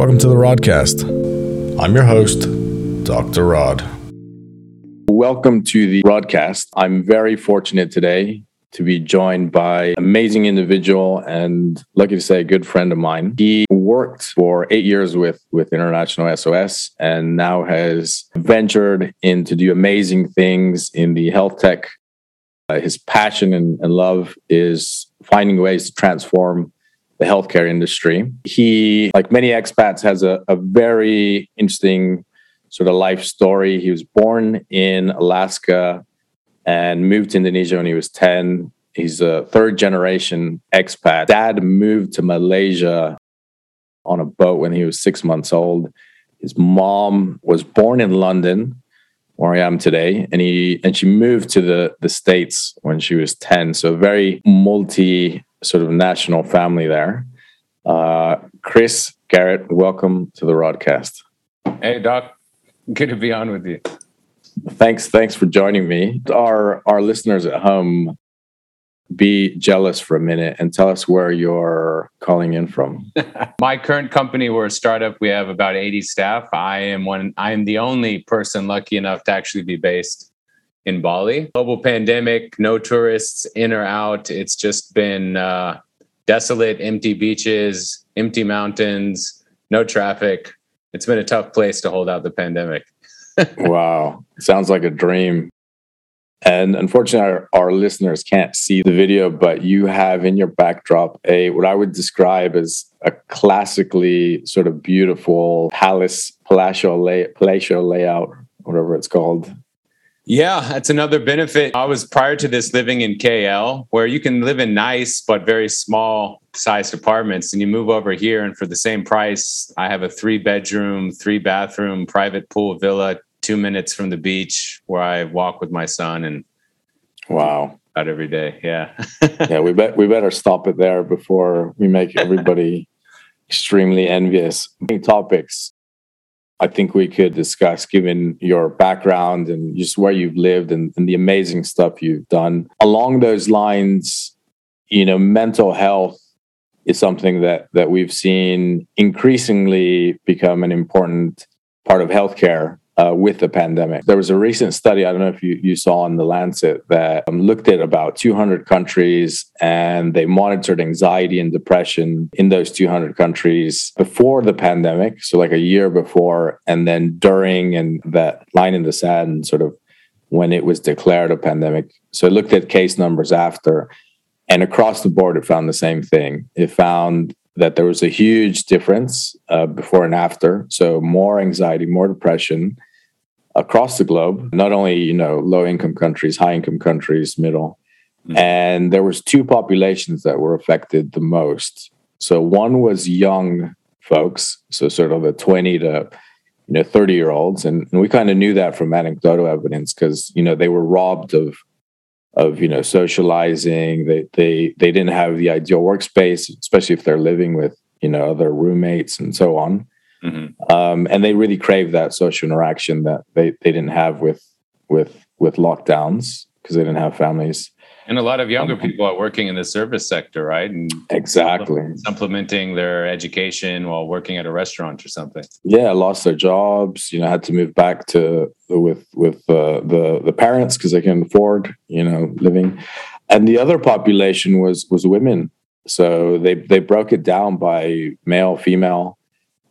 Welcome to the Rodcast. I'm your host, Dr. Rod. Welcome to the broadcast. I'm very fortunate today to be joined by an amazing individual and lucky to say a good friend of mine. He worked for eight years with, with International SOS and now has ventured in to do amazing things in the health tech. Uh, his passion and, and love is finding ways to transform the healthcare industry. He, like many expats, has a, a very interesting sort of life story. He was born in Alaska and moved to Indonesia when he was 10. He's a third generation expat. Dad moved to Malaysia on a boat when he was six months old. His mom was born in London, where I am today, and he and she moved to the the states when she was ten. So very multi sort of national family there. Uh, Chris Garrett, welcome to the broadcast. Hey, Doc. Good to be on with you. Thanks, thanks for joining me. Our our listeners at home be jealous for a minute and tell us where you're calling in from. My current company, we're a startup. We have about 80 staff. I am one. I am the only person lucky enough to actually be based in Bali. Global pandemic, no tourists in or out. It's just been uh, desolate, empty beaches, empty mountains, no traffic. It's been a tough place to hold out the pandemic. wow. Sounds like a dream. And unfortunately, our, our, listeners can't see the video, but you have in your backdrop a what I would describe as a classically sort of beautiful palace, palatial, lay, palatial layout, whatever it's called. Yeah, that's another benefit. I was prior to this living in KL, where you can live in nice but very small sized apartments. And you move over here, and for the same price, I have a three bedroom, three bathroom, private pool villa, two minutes from the beach where I walk with my son and wow. Out every day. Yeah. yeah, we bet we better stop it there before we make everybody extremely envious. Topics I think we could discuss, given your background and just where you've lived and, and, the amazing stuff you've done. Along those lines, you know, mental health is something that that we've seen increasingly become an important part of healthcare uh, with the pandemic. There was a recent study, I don't know if you, you saw in the Lancet, that um, looked at about 200 countries and they monitored anxiety and depression in those 200 countries before the pandemic. So, like a year before, and then during, and that line in the sand, sort of when it was declared a pandemic. So, it looked at case numbers after. And across the board, it found the same thing. It found that there was a huge difference uh, before and after. So more anxiety, more depression, across the globe, not only, you know, low income countries, high income countries, middle. Mm-hmm. And there was two populations that were affected the most. So one was young folks, so sort of the 20 to you know 30 year olds and, and we kind of knew that from anecdotal evidence because you know they were robbed of of you know socializing they they they didn't have the ideal workspace especially if they're living with you know other roommates and so on Mm-hmm. Um, and they really crave that social interaction that they, they didn't have with with with lockdowns because they didn't have families. And a lot of younger um, people are working in the service sector, right? And exactly supplementing their education while working at a restaurant or something. Yeah, lost their jobs. You know, had to move back to with with uh, the the parents because they can afford you know living. And the other population was was women. So they they broke it down by male, female,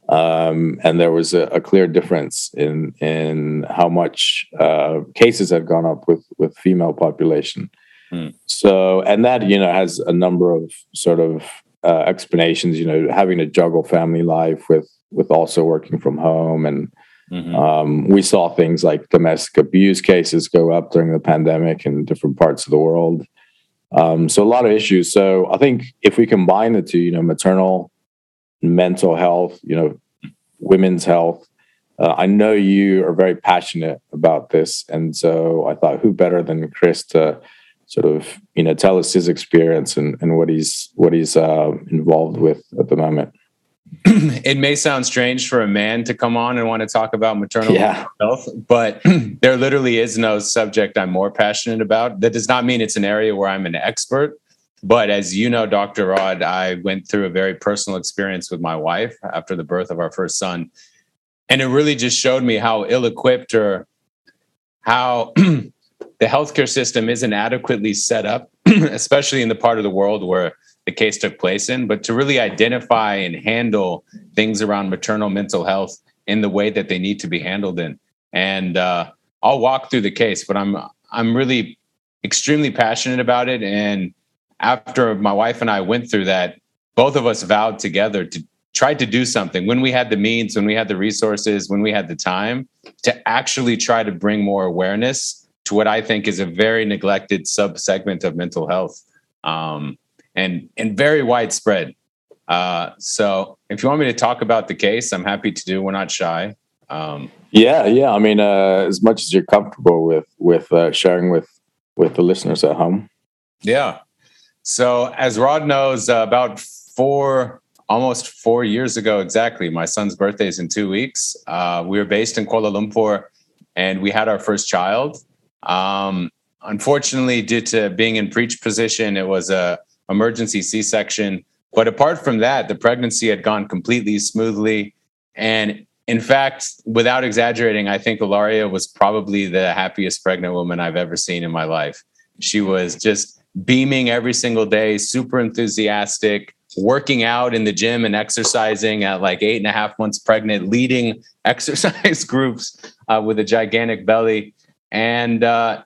um, and there was a, a, clear difference in in how much uh, cases have gone up with with female population. Hmm. So, and that you know has a number of sort of uh, explanations. You know, having to juggle family life with with also working from home, and mm-hmm. um, we saw things like domestic abuse cases go up during the pandemic in different parts of the world. Um, so, a lot of issues. So, I think if we combine the two, you know, maternal mental health, you know, women's health. Uh, I know you are very passionate about this, and so I thought, who better than Chris to sort of you know tell us his experience and, and what he's what he's uh, involved with at the moment. it may sound strange for a man to come on and want to talk about maternal yeah. health, but there literally is no subject I'm more passionate about. That does not mean it's an area where I'm an expert but as you know, Dr. Rod, I went through a very personal experience with my wife after the birth of our first son. And it really just showed me how ill equipped or how the healthcare system isn't adequately set up, especially in the part of the world where the case took place in, but to really identify and handle things around maternal mental health in the way that they need to be handled in. And uh, I'll walk through the case, but I'm I'm really extremely passionate about it. And after my wife and I went through that, both of us vowed together to try to do something when we had the means, when we had the resources, when we had the time to actually try to bring more awareness to what I think is a very neglected sub segment of mental health. Um, and and very widespread. Uh, so if you want me to talk about the case, I'm happy to do. We're not shy. Um, yeah, yeah. I mean, uh, as much as you're comfortable with with uh, sharing with with the listeners at home. Yeah. So as Rod knows, uh, about four, almost four years ago exactly, my son's birthday is in two weeks. Uh, we were based in Kuala Lumpur, and we had our first child. Um, unfortunately, due to being in breech position, it was a emergency C-section. But apart from that, the pregnancy had gone completely smoothly. And in fact, without exaggerating, I think Ilaria was probably the happiest pregnant woman I've ever seen in my life. She was just beaming every single day, super enthusiastic, working out in the gym and exercising at like eight and a half months pregnant, leading exercise groups uh, with a gigantic belly. And uh,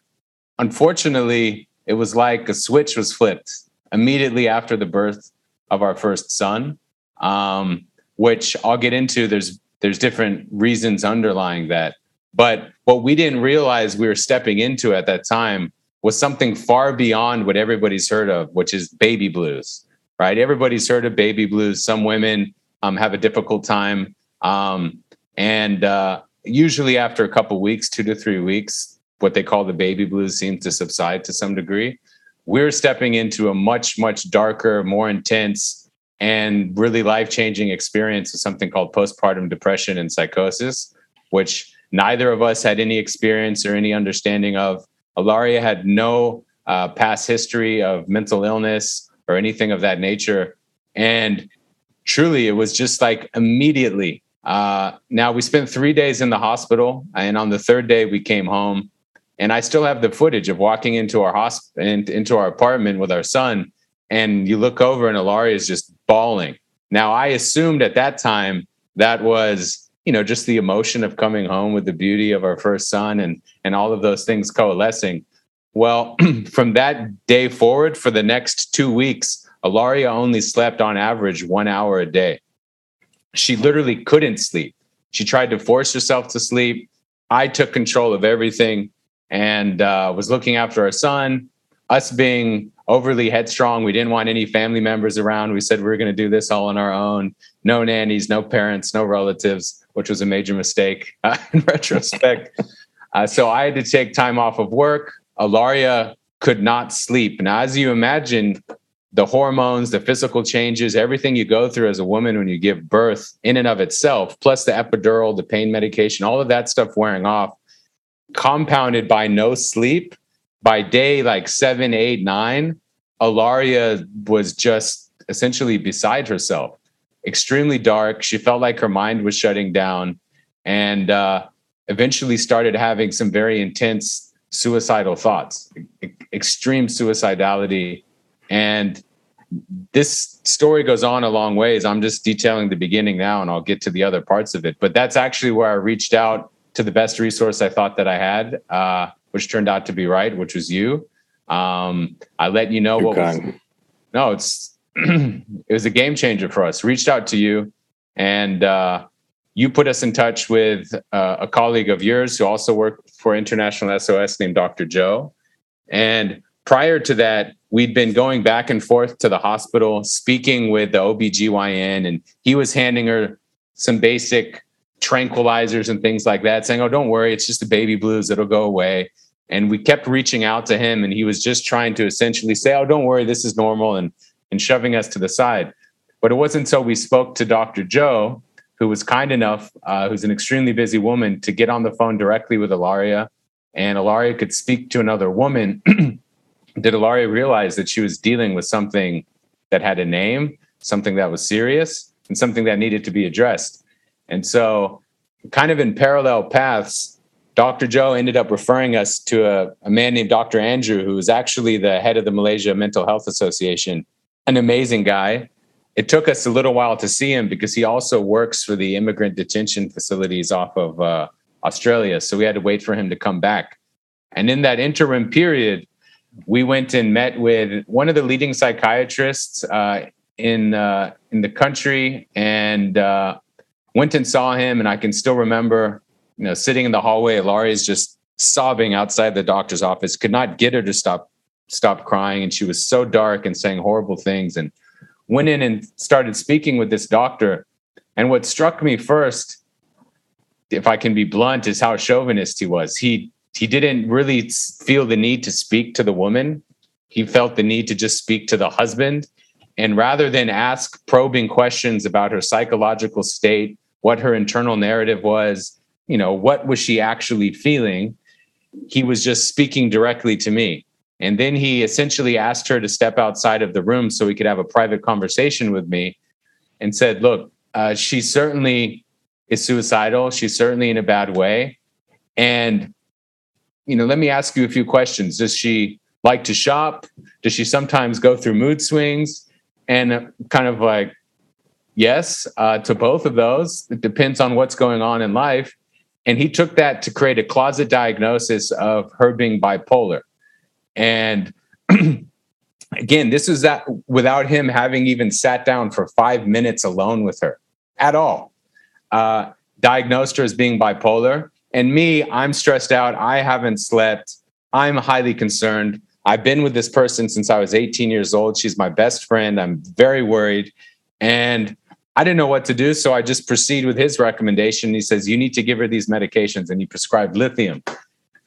unfortunately, it was like a switch was flipped immediately after the birth of our first son, um, which I'll get into. There's there's different reasons underlying that, but what we didn't realize we were stepping into at that time was something far beyond what everybody's heard of, which is baby blues. Right? Everybody's heard of baby blues. Some women um, have a difficult time, um, and uh, usually after a couple weeks, two to three weeks, what they call the baby blues seems to subside to some degree we're stepping into a much much darker more intense and really life-changing experience of something called postpartum depression and psychosis which neither of us had any experience or any understanding of ilaria had no uh, past history of mental illness or anything of that nature. And truly it was just like immediately uh, now we spent three days in the hospital and on the third day we came home. And I still have the footage of walking into our hospital into our apartment with our son, and you look over and Ilaria is just bawling. Now I assumed at that time that was you know just the emotion of coming home with the beauty of our first son and and all of those things coalescing. Well, from that day forward, for the next two weeks, ilaria only slept on average one hour a day. She literally couldn't sleep. She tried to force herself to sleep. I took control of everything and uh, was looking after our son. Us being overly headstrong, we didn't want any family members around. We said we were going to do this all on our own. No nannies, no parents, no relatives, which was a major mistake uh, in retrospect. Uh, so I had to take time off of work. Ilaria could not sleep. Now, as you imagine, the hormones, the physical changes, everything you go through as a woman when you give birth in and of itself, plus the epidural, the pain medication, all of that stuff wearing off, compounded by no sleep by day like seven eight nine Ilaria was just essentially beside herself. Extremely dark. She felt like her mind was shutting down and uh, eventually started having some very intense suicidal thoughts e- extreme suicidality. And this story goes on a long ways. I'm just detailing the beginning now and i'll get to the other parts of it. But that's actually where i reached out to the best resource I thought that I had, uh, which turned out to be right, which was you. Um, I let you know what was, no, it's it was a game changer for us. Reached out to you, and uh, you put us in touch with uh, a colleague of yours who also worked for International SOS named Dr. Joe. And prior to that, we'd been going back and forth to the hospital, speaking with the OBGYN, and he was handing her some basic tranquilizers and things like that, saying, Oh, don't worry, it's just the baby blues, it'll go away. And we kept reaching out to him, and he was just trying to essentially say, Oh, don't worry, this is normal, and, and shoving us to the side. But it wasn't until we spoke to Dr. Joe, who was kind enough, uh, who's an extremely busy woman, to get on the phone directly with Ilaria. And Ilaria could speak to another woman did Ilaria realize that she was dealing with something that had a name, something that was serious, and something that needed to be addressed. And so, kind of in parallel paths, Dr. Joe ended up referring us to a, a man named Dr. Andrew, who was actually the head of the Malaysia Mental Health Association, an amazing guy. It took us a little while to see him because he also works for the immigrant detention facilities off of uh, Australia. So we had to wait for him to come back. And in that interim period, we went and met with one of the leading psychiatrists uh, in uh, in the country, and uh, went and saw him. And I can still remember, you know, sitting in the hallway, Laurie's just sobbing outside the doctor's office. Could not get her to stop stop crying, and she was so dark and saying horrible things. And went in and started speaking with this doctor. And what struck me first, if I can be blunt, is how chauvinist he was. He he didn't really feel the need to speak to the woman. He felt the need to just speak to the husband. And rather than ask probing questions about her psychological state, what her internal narrative was, you know, what was she actually feeling, he was just speaking directly to me. And then he essentially asked her to step outside of the room so he could have a private conversation with me and said, Look, uh, she certainly is suicidal. She's certainly in a bad way. And you know, let me ask you a few questions. Does she like to shop? Does she sometimes go through mood swings? And kind of like, yes, uh, to both of those. It depends on what's going on in life. And he took that to create a closet diagnosis of her being bipolar. And again, this is that without him having even sat down for five minutes alone with her at all. Uh, diagnosed her as being bipolar and me, I'm stressed out. I haven't slept. I'm highly concerned. I've been with this person since I was 18 years old. She's my best friend. I'm very worried. And I didn't know what to do. So I just proceed with his recommendation. He says, You need to give her these medications. And he prescribed lithium.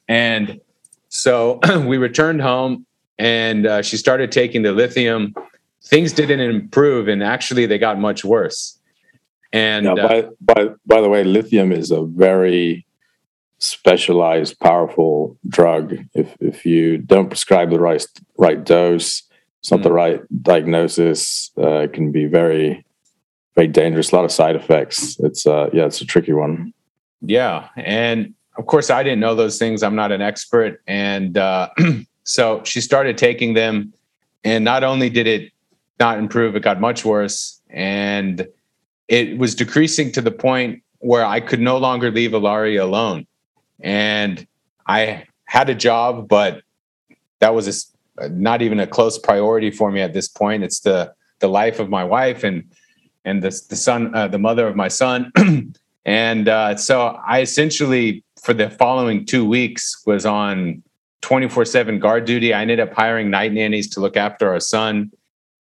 And so we returned home and uh, she started taking the lithium. Things didn't improve. And actually, they got much worse. And now, by, uh, by, by the way, lithium is a very specialized, powerful drug. If if you don't prescribe the right right dose, it's not mm. the right diagnosis. Uh, it can be very very dangerous. A lot of side effects. It's uh yeah, it's a tricky one. Yeah, and of course I didn't know those things. I'm not an expert, and uh, so she started taking them, and not only did it not improve, it got much worse, and it was decreasing to the point where I could no longer leave Ilaria alone and I had a job, but that was a, not even a close priority for me at this point. It's the the life of my wife and and the the son, uh, the mother of my son, and uh, so I essentially for the following two weeks was on 24 7 guard duty. I ended up hiring night nannies to look after our son.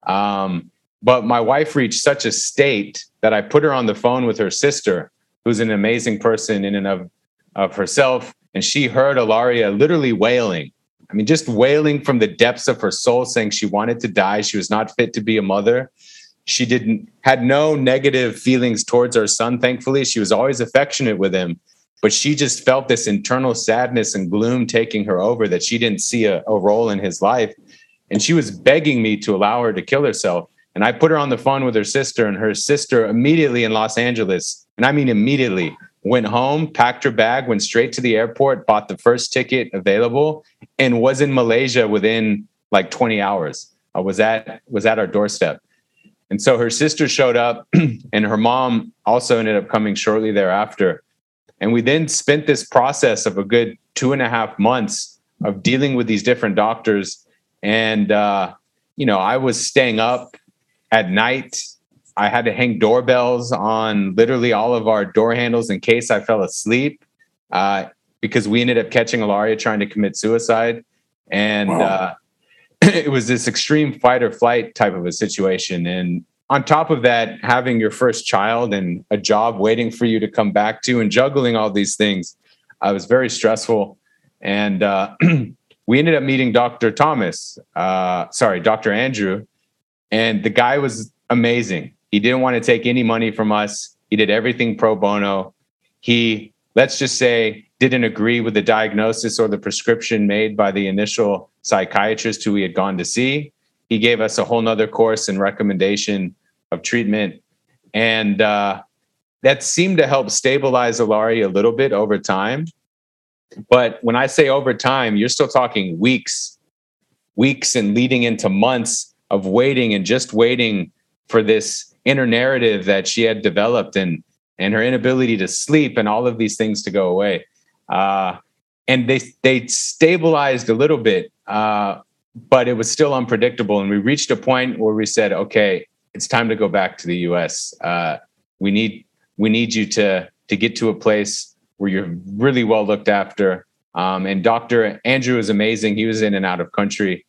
Um, but my wife reached such a state that I put her on the phone with her sister, who's an amazing person in and of of herself, and she heard Ilaria literally wailing. I mean, just wailing from the depths of her soul, saying she wanted to die. She was not fit to be a mother. She didn't had no negative feelings towards her son. Thankfully, she was always affectionate with him, but she just felt this internal sadness and gloom taking her over that she didn't see a, a role in his life, and she was begging me to allow her to kill herself. And I put her on the phone with her sister, and her sister immediately in Los Angeles, and I mean immediately, went home, packed her bag, went straight to the airport, bought the first ticket available, and was in Malaysia within like 20 hours. I was at was at our doorstep. And so her sister showed up, and her mom also ended up coming shortly thereafter. And we then spent this process of a good two and a half months of dealing with these different doctors. And uh, you know, I was staying up at night I had to hang doorbells on literally all of our door handles in case I fell asleep uh, because we ended up catching Ilaria trying to commit suicide. And wow. uh, it was this extreme fight or flight type of a situation. And on top of that, having your first child and a job waiting for you to come back to and juggling all these things, I was very stressful. And uh, we ended up meeting Dr. Thomas, uh, sorry, Dr. Andrew. And the guy was amazing. He didn't want to take any money from us. He did everything pro bono. He, let's just say, didn't agree with the diagnosis or the prescription made by the initial psychiatrist who we had gone to see. He gave us a whole nother course and recommendation of treatment. And uh, that seemed to help stabilize Ilaria a little bit over time. But when I say over time, you're still talking weeks, weeks and leading into months of waiting and just waiting for this inner narrative that she had developed and and her inability to sleep and all of these things to go away. Uh, and they they stabilized a little bit, uh, but it was still unpredictable. And we reached a point where we said, okay, it's time to go back to the U.S. Uh, we need we need you to to get to a place where you're really well looked after. Um, and Dr. Andrew is amazing. He was in and out of country.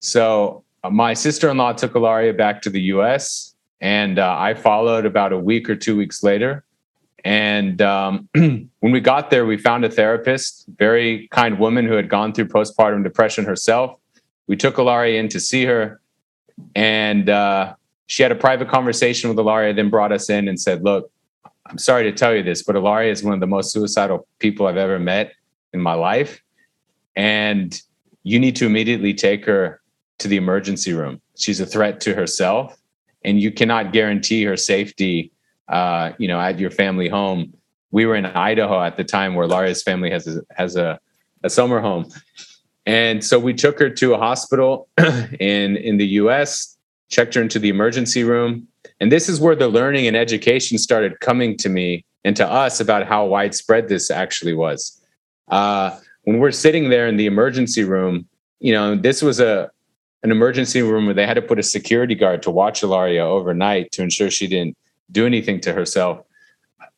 So uh, my sister-in-law took Ilaria back to the U.S. and uh, I followed about a week or two weeks later. And um, when we got there, we found a therapist, very kind woman who had gone through postpartum depression herself. We took Ilaria in to see her, and uh, she had a private conversation with Ilaria, then brought us in and said, Look, I'm sorry to tell you this, but Ilaria is one of the most suicidal people I've ever met in my life. And you need to immediately take her to the emergency room. She's a threat to herself, and you cannot guarantee her safety uh, you know, at your family home. We were in Idaho at the time where Laria's family has a, has a, a summer home. And so we took her to a hospital in, in the US, checked her into the emergency room. And this is where the learning and education started coming to me and to us about how widespread this actually was. Uh, when we're sitting there in the emergency room, you know, this was a an emergency room where they had to put a security guard to watch Ilaria overnight to ensure she didn't do anything to herself.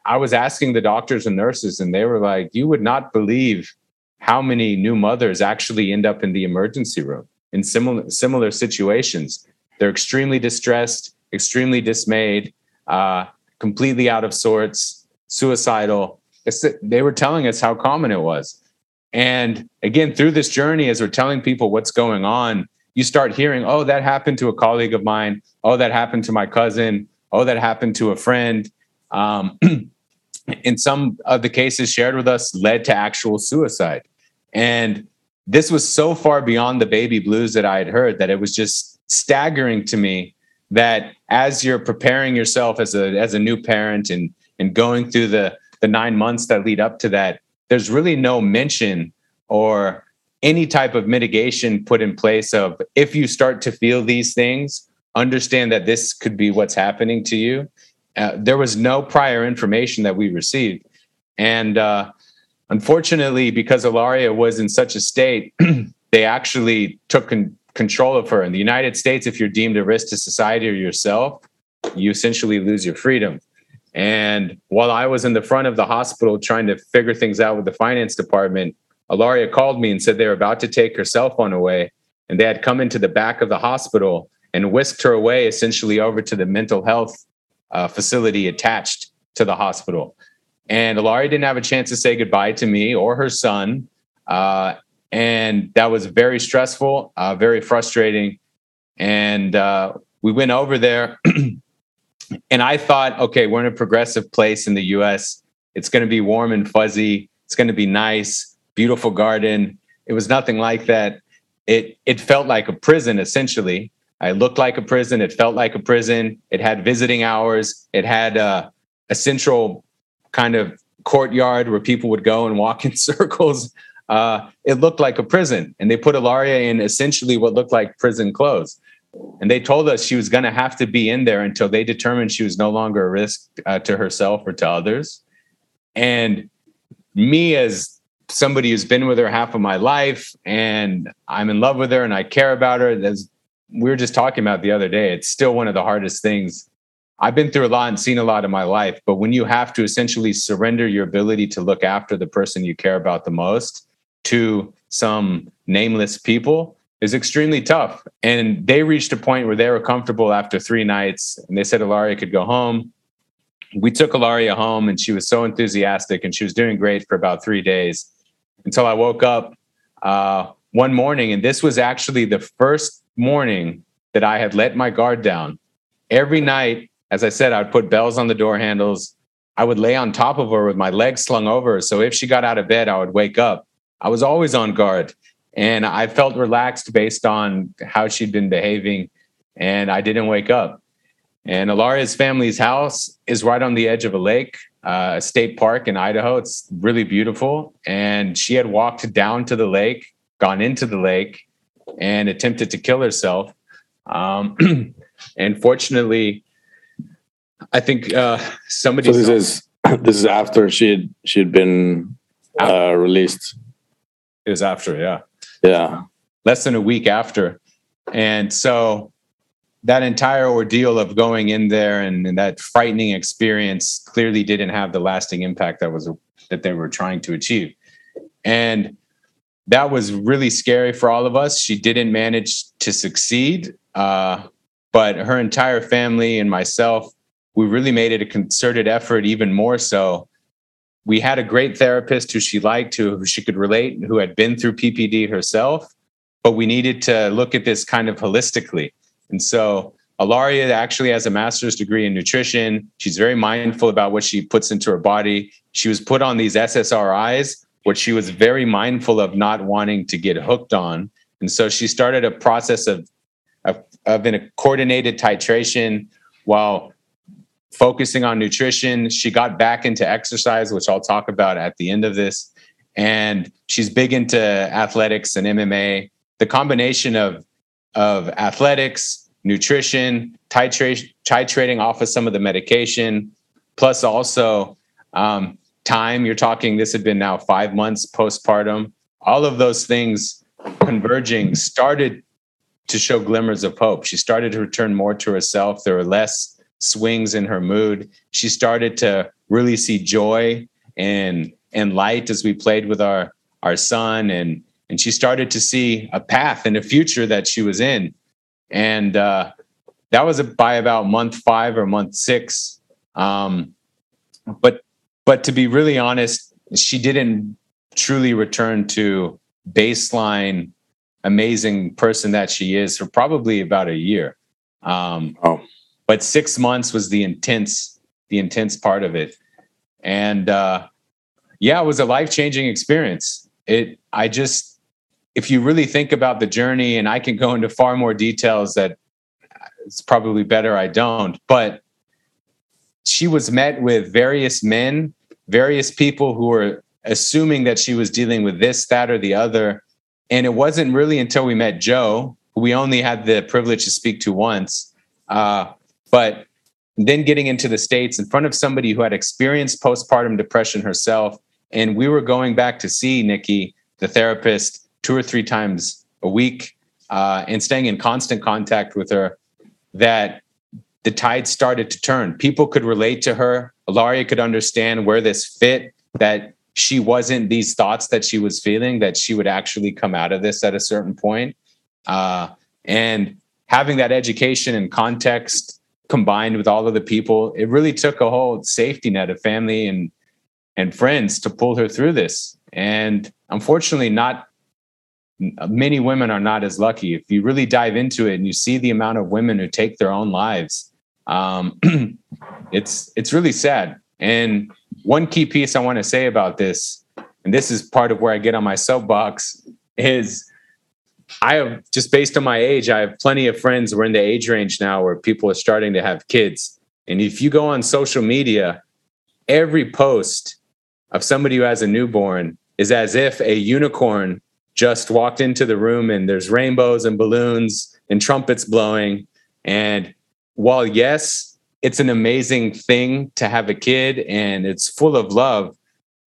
I was asking the doctors and nurses, and they were like, You would not believe how many new mothers actually end up in the emergency room in similar similar situations. They're extremely distressed, extremely dismayed, uh, completely out of sorts, suicidal. It's, they were telling us how common it was. And again, through this journey, as we're telling people what's going on, you start hearing, oh, that happened to a colleague of mine. Oh, that happened to my cousin oh, that happened to a friend. Um, in some of the cases shared with us, led to actual suicide. And this was so far beyond the baby blues that I had heard that it was just staggering to me that as you're preparing yourself as a as a new parent and and going through the the nine months that lead up to that, there's really no mention or any type of mitigation put in place of if you start to feel these things, understand that this could be what's happening to you. Uh, there was no prior information that we received. And uh, unfortunately, because Ilaria was in such a state, they actually took con- control of her. In the United States, if you're deemed a risk to society or yourself, you essentially lose your freedom. And while I was in the front of the hospital trying to figure things out with the finance department, Ilaria called me and said they were about to take her cell phone away. And they had come into the back of the hospital and whisked her away essentially over to the mental health uh, facility attached to the hospital. And Ilaria didn't have a chance to say goodbye to me or her son. Uh, and that was very stressful, uh, very frustrating. And uh, we went over there, and I thought, okay, we're in a progressive place in the US. It's going to be warm and fuzzy. It's going to be nice, beautiful garden. It was nothing like that. It, it felt like a prison, essentially. It looked like a prison. It felt like a prison. It had visiting hours. It had uh, a central kind of courtyard where people would go and walk in circles. Uh, it looked like a prison. And they put Ilaria in essentially what looked like prison clothes. And they told us she was going to have to be in there until they determined she was no longer a risk uh, to herself or to others. And me, as somebody who's been with her half of my life and I'm in love with her and I care about her, there's we were just talking about the other day. It's still one of the hardest things. I've been through a lot and seen a lot in my life, but when you have to essentially surrender your ability to look after the person you care about the most to some nameless people is extremely tough. And they reached a point where they were comfortable after three nights and they said Ilaria could go home. We took Ilaria home and she was so enthusiastic and she was doing great for about three days until I woke up uh, one morning. And this was actually the first morning that I had let my guard down. Every night, as I said, I would put bells on the door handles. I would lay on top of her with my legs slung over. So if she got out of bed, I would wake up. I was always on guard. And I felt relaxed based on how she'd been behaving. And I didn't wake up. And Ilaria's family's house is right on the edge of a lake, uh, a state park in Idaho. It's really beautiful. And she had walked down to the lake, gone into the lake, and attempted to kill herself. Um, and fortunately, I think uh, somebody. So this is this is after she had she had been uh, released. It was after, yeah, Yeah. less than a week after, and so that entire ordeal of going in there and, and that frightening experience clearly didn't have the lasting impact that was that they were trying to achieve, and that was really scary for all of us. She didn't manage to succeed, uh, but her entire family and myself we really made it a concerted effort, even more so. We had a great therapist who she liked, who, who she could relate, who had been through PPD herself, but we needed to look at this kind of holistically. And so Ilaria actually has a master's degree in nutrition. She's very mindful about what she puts into her body. She was put on these SSRIs, which she was very mindful of not wanting to get hooked on. And so she started a process of, of, of in a coordinated titration while focusing on nutrition. She got back into exercise, which I'll talk about at the end of this. And she's big into athletics and MMA. The combination of of athletics, nutrition, titrate, titrating off of some of the medication, plus also um, time. You're talking, this had been now five months postpartum. All of those things converging started to show glimmers of hope. She started to return more to herself. There were less swings in her mood. She started to really see joy and and light as we played with our our son and and she started to see a path and a future that she was in and uh, that was by about month five or month six um, but but to be really honest she didn't truly return to baseline amazing person that she is for probably about a year. Um, Oh. but six months was the intense the intense part of it. And uh, yeah it was a life-changing experience. It i just if you really think about the journey and i can go into far more details that it's probably better i don't but she was met with various men various people who were assuming that she was dealing with this that or the other. And it wasn't really until we met joe who we only had the privilege to speak to once uh, but then getting into the states in front of somebody who had experienced postpartum depression herself. And we were going back to see nikki the therapist two or three times a week uh, and staying in constant contact with her that the tide started to turn people could relate to her ilaria could understand where this fit that she wasn't these thoughts that she was feeling that she would actually come out of this at a certain point uh, and having that education and context combined with all of the people, it really took a whole safety net of family and and friends to pull her through this. And unfortunately, not many women are not as lucky. If you really dive into it and you see the amount of women who take their own lives, um, it's it's really sad. And one key piece I want to say about this, and this is part of where I get on my soapbox, is I have just based on my age, I have plenty of friends. We're in the age range now where people are starting to have kids. And if you go on social media, every post of somebody who has a newborn is as if a unicorn just walked into the room and there's rainbows and balloons and trumpets blowing. And while, yes, it's an amazing thing to have a kid and it's full of love,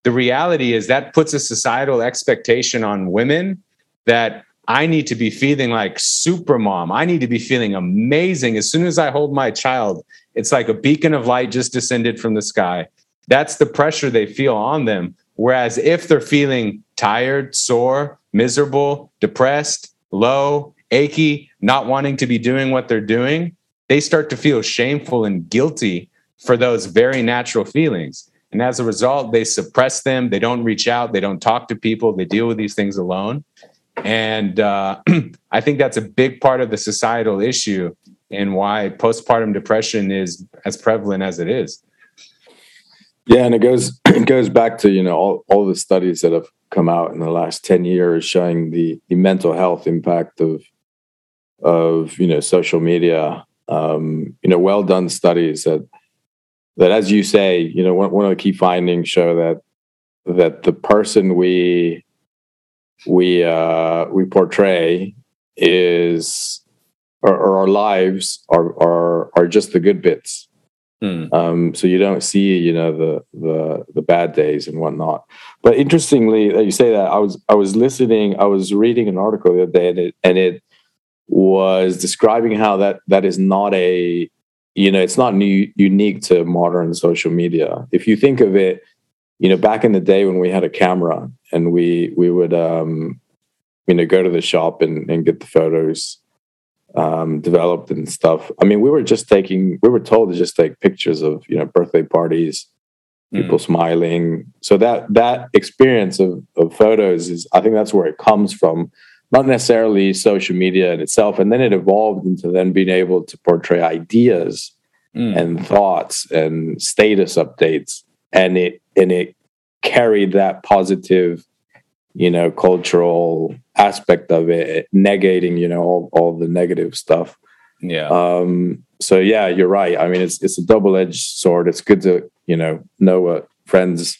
the reality is that puts a societal expectation on women that I need to be feeling like super mom. I need to be feeling amazing. As soon as I hold my child, it's like a beacon of light just descended from the sky. That's the pressure they feel on them. Whereas if they're feeling tired, sore, miserable, depressed, low, achy, not wanting to be doing what they're doing, they start to feel shameful and guilty for those very natural feelings. And as a result, they suppress them. They don't reach out. They don't talk to people. They deal with these things alone. And uh, I think that's a big part of the societal issue and why postpartum depression is as prevalent as it is. Yeah, and it goes it goes back to you know all, all the studies that have come out in the last ten years showing the the mental health impact of of you know social media. Um, you know, well done studies that that, as you say, you know, one, one of the key findings show that that the person we we uh, we portray is or, or, our lives are are are just the good bits. Hmm. Um, so you don't see, you know, the the the bad days and whatnot. But interestingly, that you say that, I was I was listening, I was reading an article the other day, and it and it was describing how that that is not a you know it's not new, unique to modern social media. If you think of it you know back in the day when we had a camera and we we would um you know go to the shop and, and get the photos um developed and stuff i mean we were just taking we were told to just take pictures of you know birthday parties people mm. smiling. So that that experience of of photos is i think that's where it comes from not necessarily social media in itself. And then it evolved into then being able to portray ideas mm. and thoughts and status updates. And it and it carried that positive, you know, cultural aspect of it, negating, you know, all, all the negative stuff. Yeah. Um, so yeah, you're right. I mean, it's it's a double edged sword. It's good to, you know, know what friends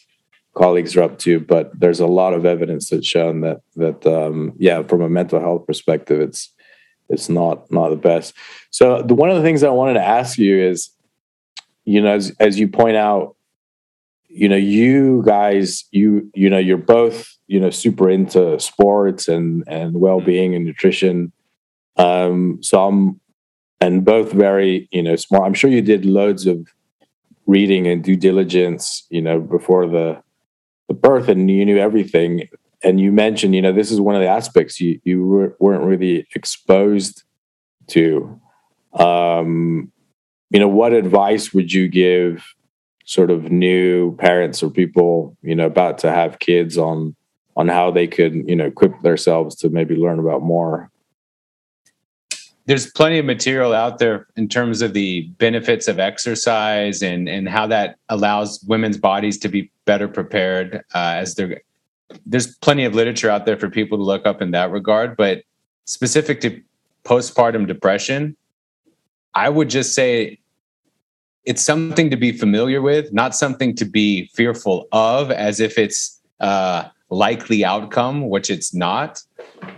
colleagues are up to, but there's a lot of evidence that's shown that that um, yeah, from a mental health perspective, it's it's not not the best. So the one of the things I wanted to ask you is, you know, as as you point out, you know, you guys, you you know, you're both you know super into sports and and well being and nutrition. Um, so I'm and both very you know smart. I'm sure you did loads of reading and due diligence, you know, before the the birth and you knew everything. And you mentioned you know this is one of the aspects you you weren't really exposed to. Um you know what advice would you give sort of new parents or people you know about to have kids on on how they could you know equip themselves to maybe learn about more? There's plenty of material out there in terms of the benefits of exercise and and how that allows women's bodies to be better prepared uh, as they're there's plenty of literature out there for people to look up in that regard but specific to postpartum depression i would just say it's something to be familiar with not something to be fearful of as if it's a likely outcome which it's not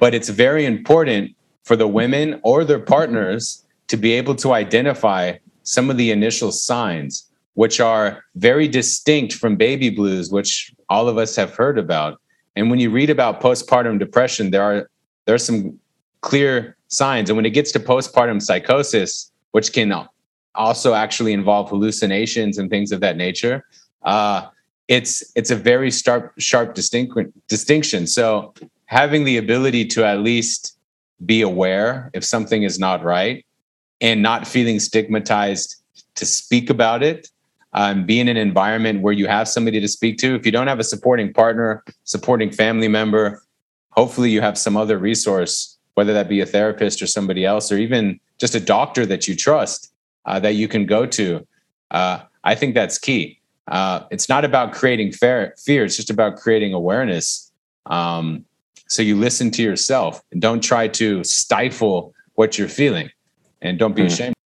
but it's very important for the women or their partners to be able to identify some of the initial signs, which are very distinct from baby blues, which all of us have heard about. And when you read about postpartum depression, there are there are some clear signs. And when it gets to postpartum psychosis, which can also actually involve hallucinations and things of that nature, uh, it's it's a very sharp sharp distinct, distinction. So having the ability to at least be aware if something is not right and not feeling stigmatized to speak about it um, be in an environment where you have somebody to speak to. If you don't have a supporting partner supporting family member hopefully you have some other resource whether that be a therapist or somebody else or even just a doctor that you trust uh, that you can go to. Uh, i think that's key. Uh, it's not about creating fear, fear it's just about creating awareness. Um, so you listen to yourself and don't try to stifle what you're feeling. And don't be mm. ashamed.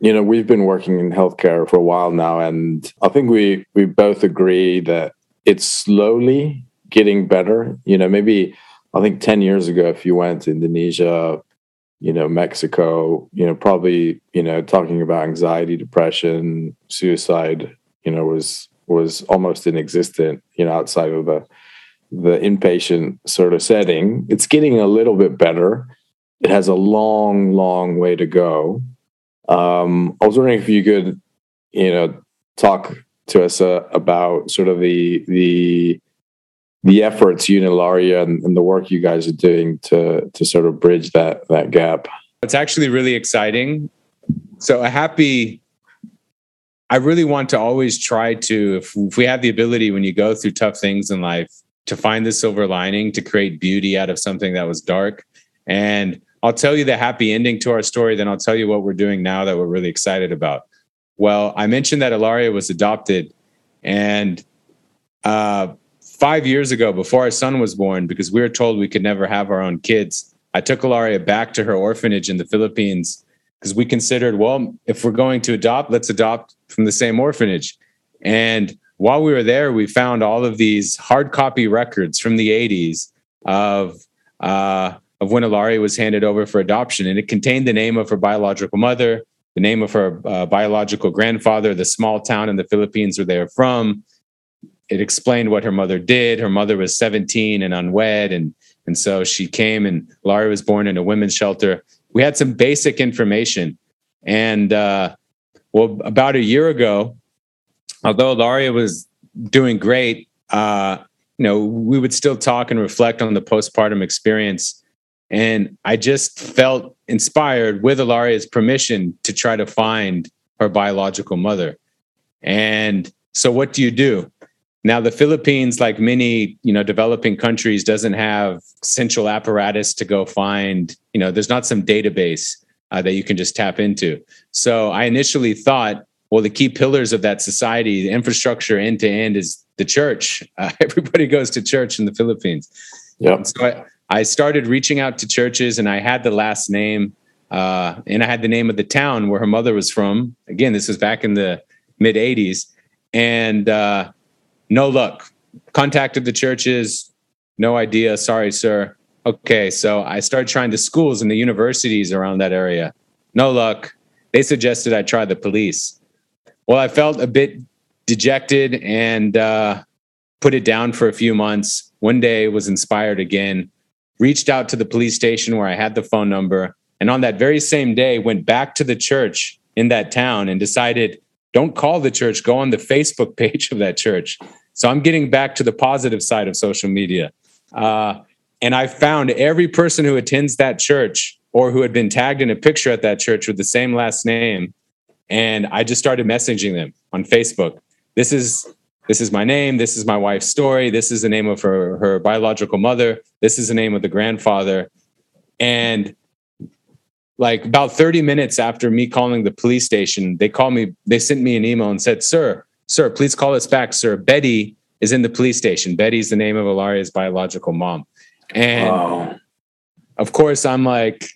You know, we've been working in healthcare for a while now, and I think we we both agree that it's slowly getting better. You know, maybe I think 10 years ago, if you went to Indonesia, you know, Mexico, you know, probably, you know, talking about anxiety, depression, suicide, you know, was was almost inexistent, you know, outside of the the inpatient sort of setting. It's getting a little bit better. It has a long, long way to go. Um, I was wondering if you could, you know, talk to us uh, about sort of the the the efforts you and Ilaria and, and the work you guys are doing to to sort of bridge that that gap. It's actually really exciting. So a happy I really want to always try to, if, if, we have the ability when you go through tough things in life, to find the silver lining, to create beauty out of something that was dark. And I'll tell you the happy ending to our story, then I'll tell you what we're doing now that we're really excited about. Well, I mentioned that Ilaria was adopted, And uh, five years ago, before our son was born, because we were told we could never have our own kids, I took Ilaria back to her orphanage in the Philippines because we considered, well, if we're going to adopt, let's adopt from the same orphanage. And while we were there, we found all of these hard copy records from the 80s of uh, of when Ilaria was handed over for adoption, and it contained the name of her biological mother, the name of her uh, biological grandfather, the small town in the Philippines where they were from. It explained what her mother did. Her mother was 17 and unwed, and and so she came, and Ilaria was born in a women's shelter. We had some basic information, and uh, well, about a year ago, although Ilaria was doing great, uh, you know, we would still talk and reflect on the postpartum experience. And I just felt inspired with Ilaria's permission to try to find her biological mother. And so what do you do? Now the Philippines, like many, you know, developing countries, doesn't have central apparatus to go find, you know, there's not some database uh, that you can just tap into. So I initially thought, well, the key pillars of that society, the infrastructure end to end is the church. Uh, everybody goes to church in the Philippines. Yeah. So I, I started reaching out to churches and I had the last name uh, and I had the name of the town where her mother was from. Again, this was back in the mid 80s. And uh, no luck. Contacted the churches, no idea. Sorry, sir. Okay, so I started trying the schools and the universities around that area. No luck. They suggested I try the police. Well, I felt a bit dejected and uh, put it down for a few months. One day was inspired again, reached out to the police station where I had the phone number, and on that very same day went back to the church in that town and decided don't call the church, go on the Facebook page of that church. So I'm getting back to the positive side of social media. Uh, and I found every person who attends that church or who had been tagged in a picture at that church with the same last name. And I just started messaging them on Facebook. This is this is my name. This is my wife's story. This is the name of her her biological mother. This is the name of the grandfather. And like about 30 minutes after me calling the police station, they called me, they sent me an email and said, Sir, sir, please call us back, sir. Betty is in the police station. Betty's the name of ilaria's biological mom. And Wow. of course, I'm like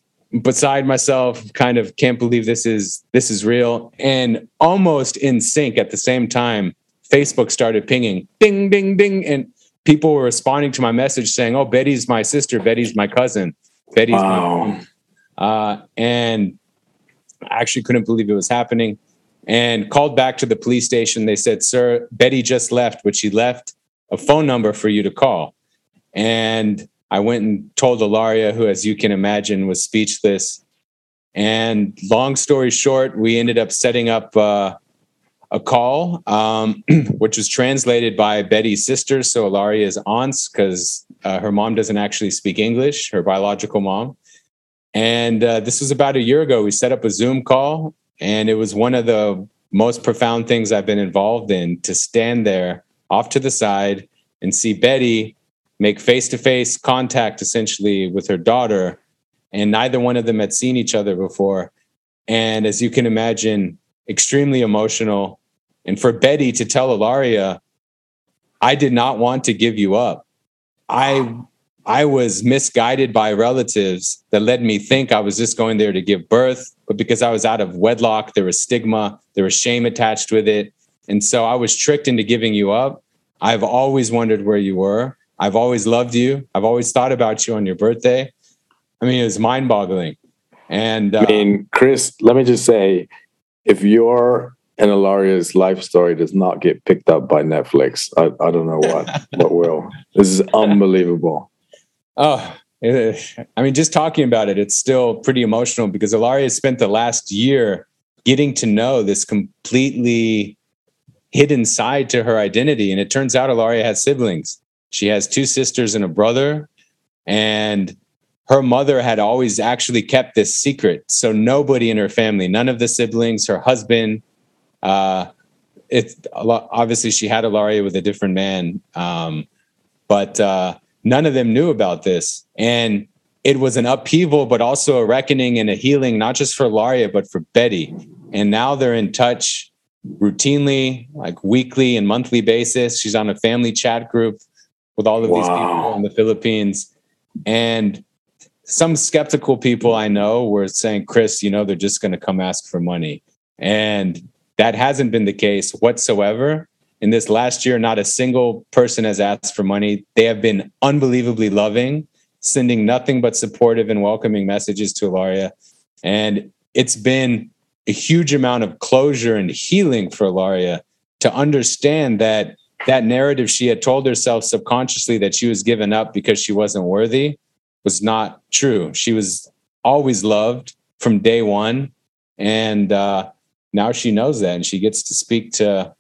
beside myself, kind of can't believe this is this is real. And almost in sync at the same time, Facebook started pinging, ding, ding, ding. And people were responding to my message saying, Oh, Betty's my sister, Betty's my cousin, Betty's my Wow. uh, and I actually couldn't believe it was happening. And called back to the police station. They said, "Sir, Betty just left, but she left a phone number for you to call." And I went and told Ilaria, who, as you can imagine, was speechless. And long story short, we ended up setting up uh, a call, um, which was translated by Betty's sister, so Ilaria's aunts, because uh, her mom doesn't actually speak English, her biological mom. And uh, this was about a year ago. We set up a Zoom call, and it was one of the most profound things I've been involved in to stand there off to the side and see Betty make face to face contact essentially with her daughter. And neither one of them had seen each other before. And as you can imagine, extremely emotional. And for Betty to tell Ilaria, I did not want to give you up. I I was misguided by relatives that led me think I was just going there to give birth, but because I was out of wedlock, there was stigma, there was shame attached with it. And so I was tricked into giving you up. I've always wondered where you were. I've always loved you. I've always thought about you on your birthday. I mean, it was mind boggling. And uh, I mean, Chris, let me just say, if your and Ilaria's life story does not get picked up by Netflix, I, I don't know what what will. This is unbelievable. Oh, I mean, just talking about it, it's still pretty emotional because Ilaria spent the last year getting to know this completely hidden side to her identity. And it turns out Ilaria has siblings. She has two sisters and a brother. And her mother had always actually kept this secret. So nobody in her family, none of the siblings, her husband, uh, it's a lot, obviously she had Ilaria with a different man. Um, but uh, none of them knew about this. And it was an upheaval, but also a reckoning and a healing, not just for Laria, but for Betty. And now they're in touch. routinely, like weekly and monthly basis. She's on a family chat group with all of wow. these people in the Philippines. And some skeptical people I know were saying, Chris, you know, they're just going to come ask for money. And that hasn't been the case whatsoever. In this last year, not a single person has asked for money. They have been unbelievably loving, sending nothing but supportive and welcoming messages to Ilaria. And it's been a huge amount of closure and healing for Ilaria to understand that that narrative she had told herself subconsciously that she was given up because she wasn't worthy was not true. She was always loved from day one. And uh, now she knows that and she gets to speak to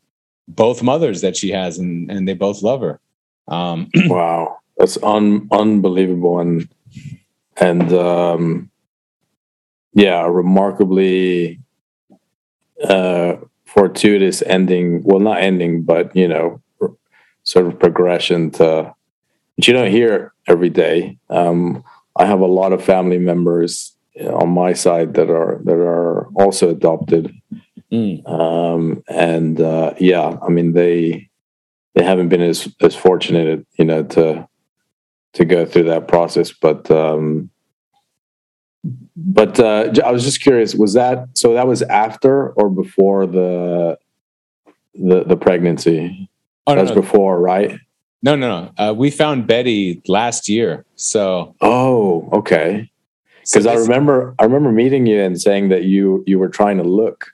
both mothers that she has and, and they both love her. Um, wow. That's un- unbelievable. And, and, um, yeah, remarkably uh, fortuitous ending. Well, not ending, but you know, sort of progression to which you don't hear every day. Um, I have a lot of family members on my side that are that are also adopted, mm. um, and uh, yeah, I mean they they haven't been as as fortunate, you know, to to go through that process, but um, but uh, I was just curious. Was that so? That was after or before the the the pregnancy? Oh, That's no, no. before, right? No, no, no. Uh, we found Betty last year. So. Oh, okay. Because so I remember, I remember meeting you and saying that you you were trying to look,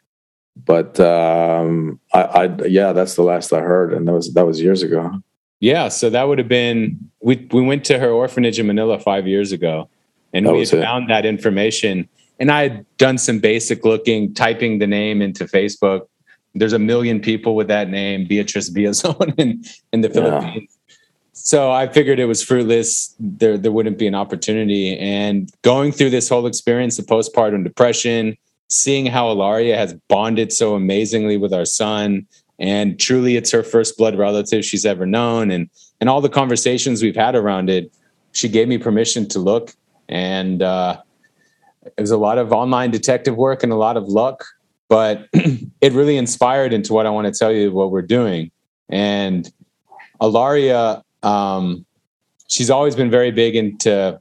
but um, I, I yeah, that's the last I heard, and that was that was years ago. Yeah, so that would have been we we went to her orphanage in Manila five years ago, and that we had found that information. And I had done some basic looking, typing the name into Facebook. There's a million people with that name, Beatrice Biazon in, in the Philippines. Yeah. So I figured it was fruitless. There, there wouldn't be an opportunity. And going through this whole experience, the postpartum depression, seeing how Ilaria has bonded so amazingly with our son, and truly it's her first blood relative she's ever known, and and all the conversations we've had around it, she gave me permission to look and uh, it was a lot of online detective work and a lot of luck but it really inspired into what i want to tell you what we're doing. And ilaria um, she's always been very big into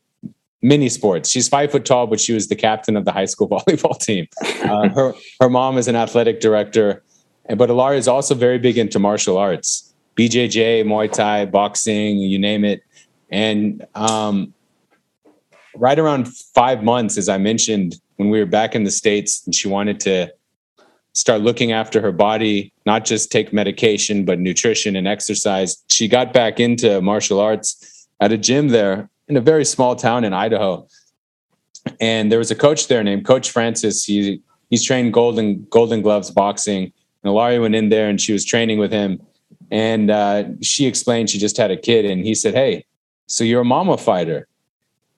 mini sports. She's five foot tall but she was the captain of the high school volleyball team. Uh, her, her mom is an athletic director but ilaria is also very big into martial arts. Bjj muay thai boxing you name it. And um, right around five months, as I mentioned, when we were back in the States and she wanted to start looking after her body, not just take medication, but nutrition and exercise, she got back into martial arts at a gym there in a very small town in Idaho. And there was a coach there named Coach Francis. He he's trained golden golden gloves boxing. And Ilaria went in there and she was training with him. And uh, she explained she just had a kid. And he said, Hey, so you're a mama fighter.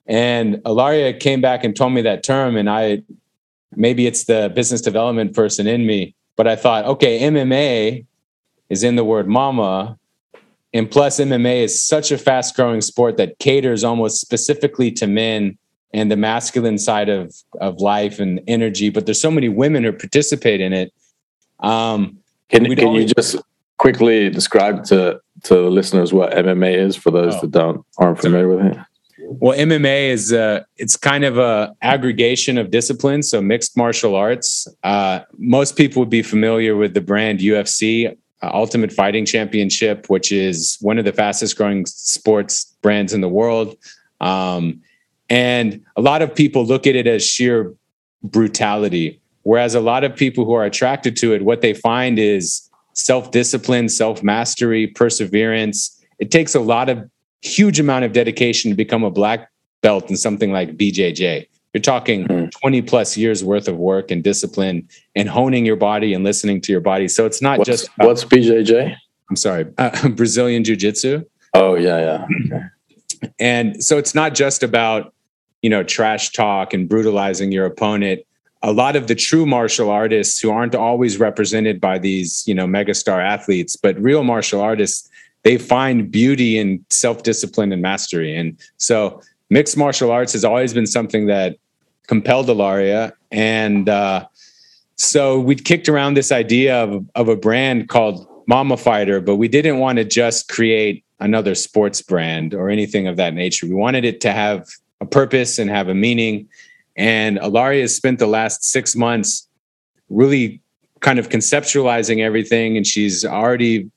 And Ilaria came back and told me that term, and I maybe it's the business development person in me, but I thought, okay, MMA is in the word mama. And plus, MMA is such a fast growing sport that caters almost specifically to men and the masculine side of, of life and energy. But there's so many women who participate in it. Um, can can you just quickly describe to, to the listeners what MMA is for those oh. that don't aren't familiar with it? Well, MMA is uh, it's kind of a aggregation of disciplines, so mixed martial arts. Uh, most people would be familiar with the brand UFC, uh, Ultimate Fighting Championship, which is one of the fastest growing sports brands in the world. Um, and a lot of people look at it as sheer brutality, whereas a lot of people who are attracted to it, what they find is self discipline, self mastery, perseverance. It takes a lot of huge amount of dedication to become a black belt in something like BJJ. You're talking mm. 20 plus years worth of work and discipline and honing your body and listening to your body. So it's not what's, just about, what's BJJ? I'm sorry, uh, Brazilian Jiu Jitsu. Oh yeah, yeah. Okay. And so it's not just about you know trash talk and brutalizing your opponent. A lot of the true martial artists who aren't always represented by these you know megastar athletes, but real martial artists they find beauty in self-discipline and mastery. And so mixed martial arts has always been something that compelled Ilaria. And uh, so we kicked around this idea of, of a brand called Mama Fighter, but we didn't want to just create another sports brand or anything of that nature. We wanted it to have a purpose and have a meaning. And Ilaria has spent the last six months really kind of conceptualizing everything, and she's already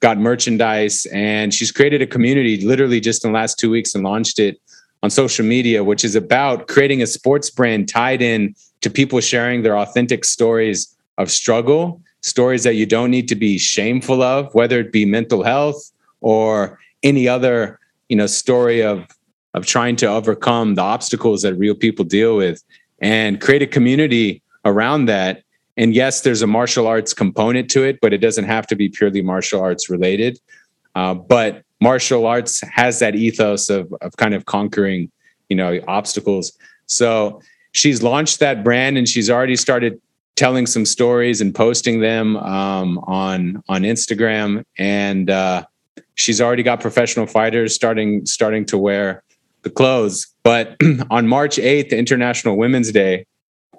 got merchandise and she's created a community literally just in the last two weeks and launched it on social media, which is about creating a sports brand tied in to people sharing their authentic stories of struggle, stories that you don't need to be shameful of, whether it be mental health or any other, you know, story of of trying to overcome the obstacles that real people deal with and create a community around that. And yes, there's a martial arts component to it, but it doesn't have to be purely martial arts related. Uh, but martial arts has that ethos of of kind of conquering, you know, obstacles. So she's launched that brand and she's already started telling some stories and posting them um, on on Instagram. And uh, she's already got professional fighters starting starting to wear the clothes. But on March 8th, International Women's Day,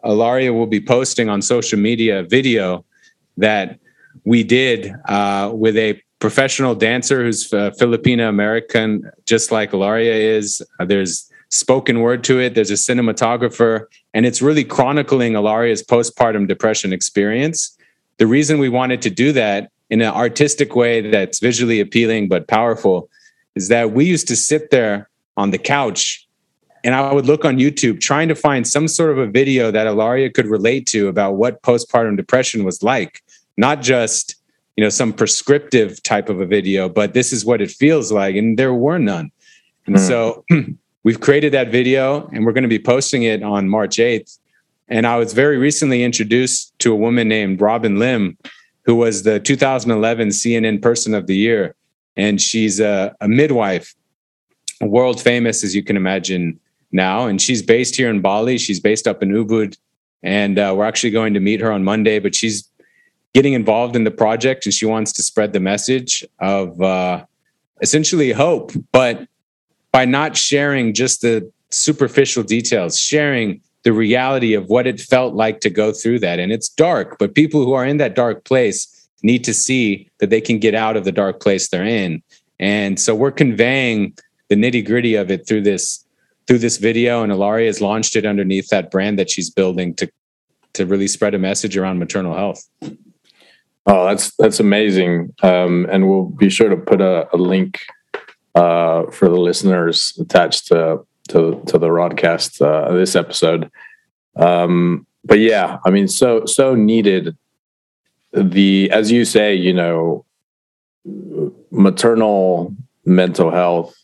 Ilaria will be posting on social media a video that we did uh, with a professional dancer who's uh, Filipino American, just like Ilaria is. Uh, there's spoken word to it. There's a cinematographer, and it's really chronicling Ilaria's postpartum depression experience. The reason we wanted to do that in an artistic way that's visually appealing but powerful is that we used to sit there on the couch and I would look on YouTube trying to find some sort of a video that Ilaria could relate to about what postpartum depression was like, not just you know some prescriptive type of a video, but this is what it feels like, and there were none. And mm. so we've created that video and we're going to be posting it on March 8th. And I was very recently introduced to a woman named Robin Lim, who was the 2011 CNN Person of the Year. And she's a, a midwife, world famous, as you can imagine now. And she's based here in Bali. She's based up in Ubud. And uh, we're actually going to meet her on Monday, but she's getting involved in the project and she wants to spread the message of uh, essentially hope. But by not sharing just the superficial details, sharing the reality of what it felt like to go through that. And it's dark, but people who are in that dark place need to see that they can get out of the dark place they're in. And so we're conveying the nitty gritty of it through this through this video and Ilaria has launched it underneath that brand that she's building to to really spread a message around maternal health. Oh, that's that's amazing. Um, and we'll be sure to put a, a link uh, for the listeners attached to to, to the broadcast uh, this episode. Um, but yeah, I mean, so so needed. The as you say, you know, maternal mental health,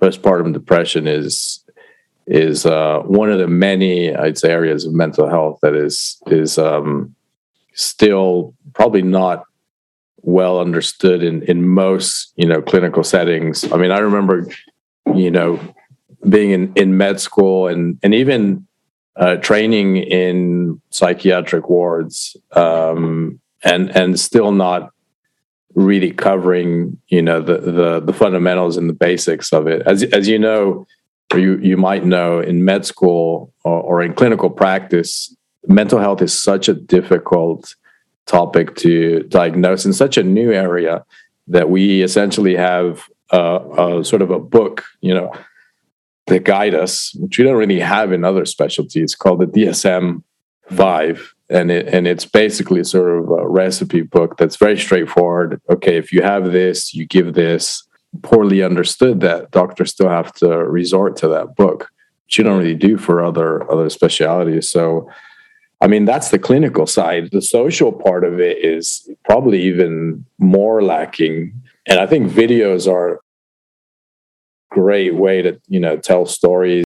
postpartum depression is is uh, one of the many I'd say areas of mental health that is is um, still probably not well understood in in most you know clinical settings. I mean, I remember you know being in in med school and and even uh, training in psychiatric wards um, and and still not really covering you know the, the the fundamentals and the basics of it as as you know or you you might know in med school or, or in clinical practice mental health is such a difficult topic to diagnose in such a new area that we essentially have a, a, sort of a book, you know, that guide us, which we don't really have in other specialties, called the DSM five, and it and it's basically sort of a recipe book that's very straightforward. Okay, if you have this, you give this. Poorly understood that doctors still have to resort to that book, which you don't really do for other other specialities. So I mean, that's the clinical side. The social part of it is probably even more lacking. And I think videos are a great way to, you know, tell stories,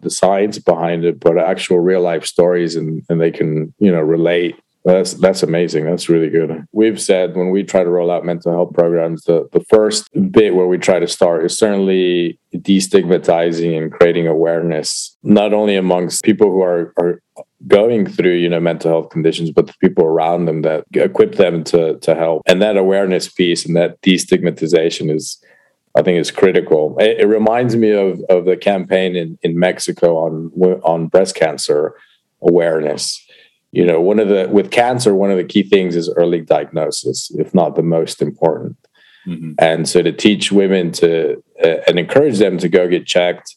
the science behind it, but actual real life stories and, and they can, you know, relate. That's that's amazing. That's really good. We've said when we try to roll out mental health programs, the, the first bit where we try to start is certainly destigmatizing and creating awareness, not only amongst people who are, are going through you know mental health conditions but the people around them that equip them to to help and that awareness piece and that destigmatization is i think is critical it, it, reminds me of of the campaign in in mexico on on breast cancer awareness you know, one of the with cancer, one of the key things is early diagnosis, if not the most important. Mm-hmm. And so to teach women to uh, and encourage them to go get checked.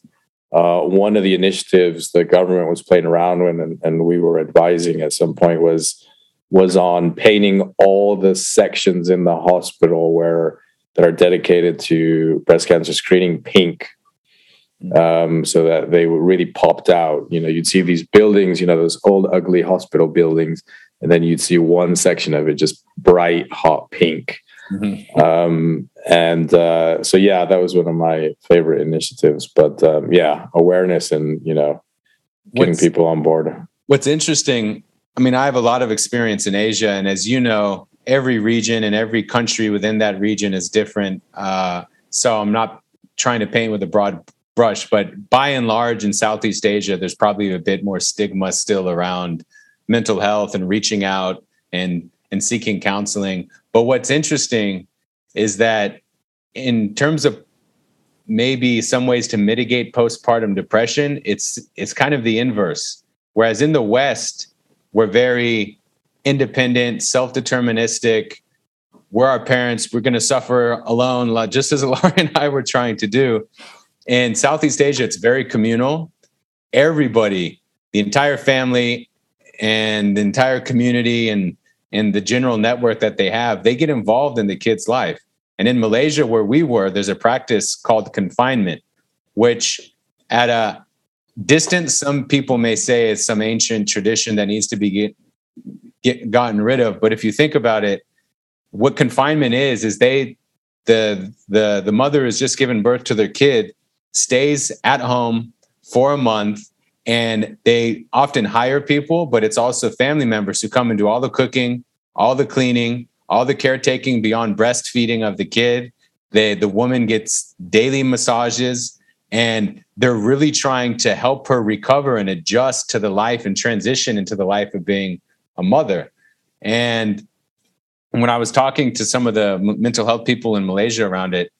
Uh, one of the initiatives the government was playing around with and, and we were advising at some point was was on painting all the sections in the hospital where that are dedicated to breast cancer screening pink. Um, so that they were really popped out. You know you'd see these buildings you know those old ugly hospital buildings and then you'd see one section of it just bright hot pink. Mm-hmm. um, and uh, so yeah that was one of my favorite initiatives. But um, yeah awareness and you know getting what's, people on board. What's interesting I mean, I have a lot of experience in Asia, and as you know, every region and every country within that region is different. Uh, so I'm not trying to paint with a broad brush, but by and large, in Southeast Asia, there's probably a bit more stigma still around mental health and reaching out and and seeking counseling. But what's interesting is that in terms of maybe some ways to mitigate postpartum depression, it's it's kind of the inverse. Whereas in the West, we're very independent, self deterministic. We're our parents. We're going to suffer alone, just as Laura and I were trying to do. In Southeast Asia, it's very communal. Everybody, the entire family, and the entire community, and and the general network that they have, they get involved in the kid's life. And in Malaysia, where we were, there's a practice called confinement, which at a distance some people may say is some ancient tradition that needs to be get, get gotten rid of but if you think about it what confinement is is they the the the mother is just given birth to their kid stays at home for a month and they often hire people but it's also family members who come and do all the cooking all the cleaning all the caretaking beyond breastfeeding of the kid. They, the woman gets daily massages and they're really trying to help her recover and adjust to the life and transition into the life of being a mother. And when i was talking to some of the mental health people in malaysia around it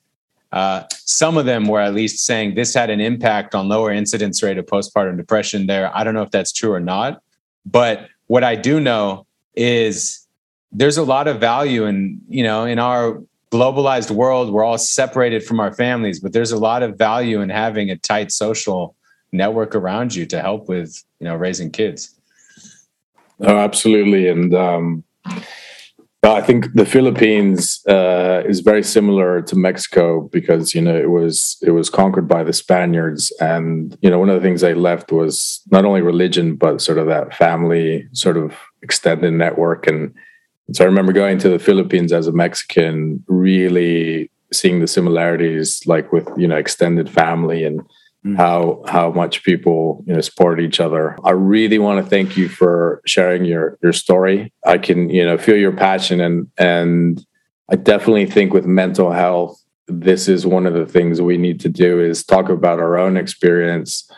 uh, some of them were at least saying this had an impact on lower incidence rate of postpartum depression there i don't know if that's true or not but what i do know is there's a lot of value in you know in our globalized world, we're all separated from our families, but there's a lot of value in having a tight social network around you to help with, you know, raising kids. Oh, absolutely. And um, I think the Philippines uh, is very similar to Mexico because you know it was it was conquered by the Spaniards, and you know one of the things they left was not only religion but sort of that family sort of extended network. And so I remember going to the Philippines as a Mexican, really seeing the similarities, like with you know extended family and mm. how how much people you know support each other. I really want to thank you for sharing your your story. I can you know feel your passion and and I definitely think with mental health, this is one of the things we need to do is talk about our own experience,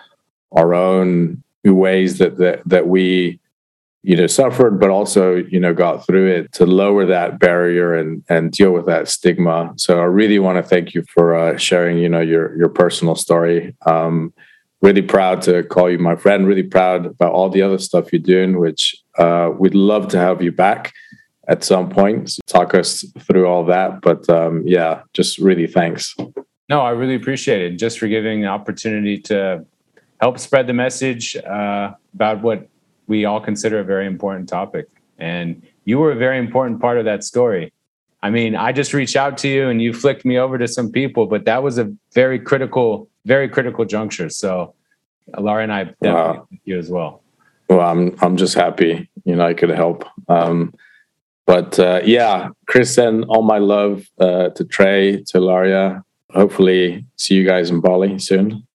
our own ways that that that we you know suffered but also you know got through it to lower that barrier and and deal with that stigma. So i really want to thank you for uh, sharing you know your your personal story. Um, really proud to call you my friend really proud about all the other stuff you're doing which uh, we'd love to have you back at some point. So talk us through all that but um, yeah just really thanks. No i really appreciate it. Just for giving an opportunity to help spread the message uh, about what we all consider a very important topic. And you were a very important part of that story. I mean, I just reached out to you and you flicked me over to some people, but that was a very critical, very critical juncture. So Laura and I definitely wow. you as well. Well, I'm I'm just happy, you know, I could help. Um, but uh, yeah, Chris and all my love uh, to Trey, to Laria. Hopefully, see you guys in Bali soon.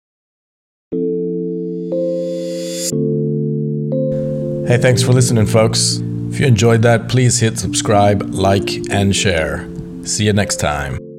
Hey, thanks for listening, folks. If you enjoyed that, please hit subscribe, like, and share. See you next time.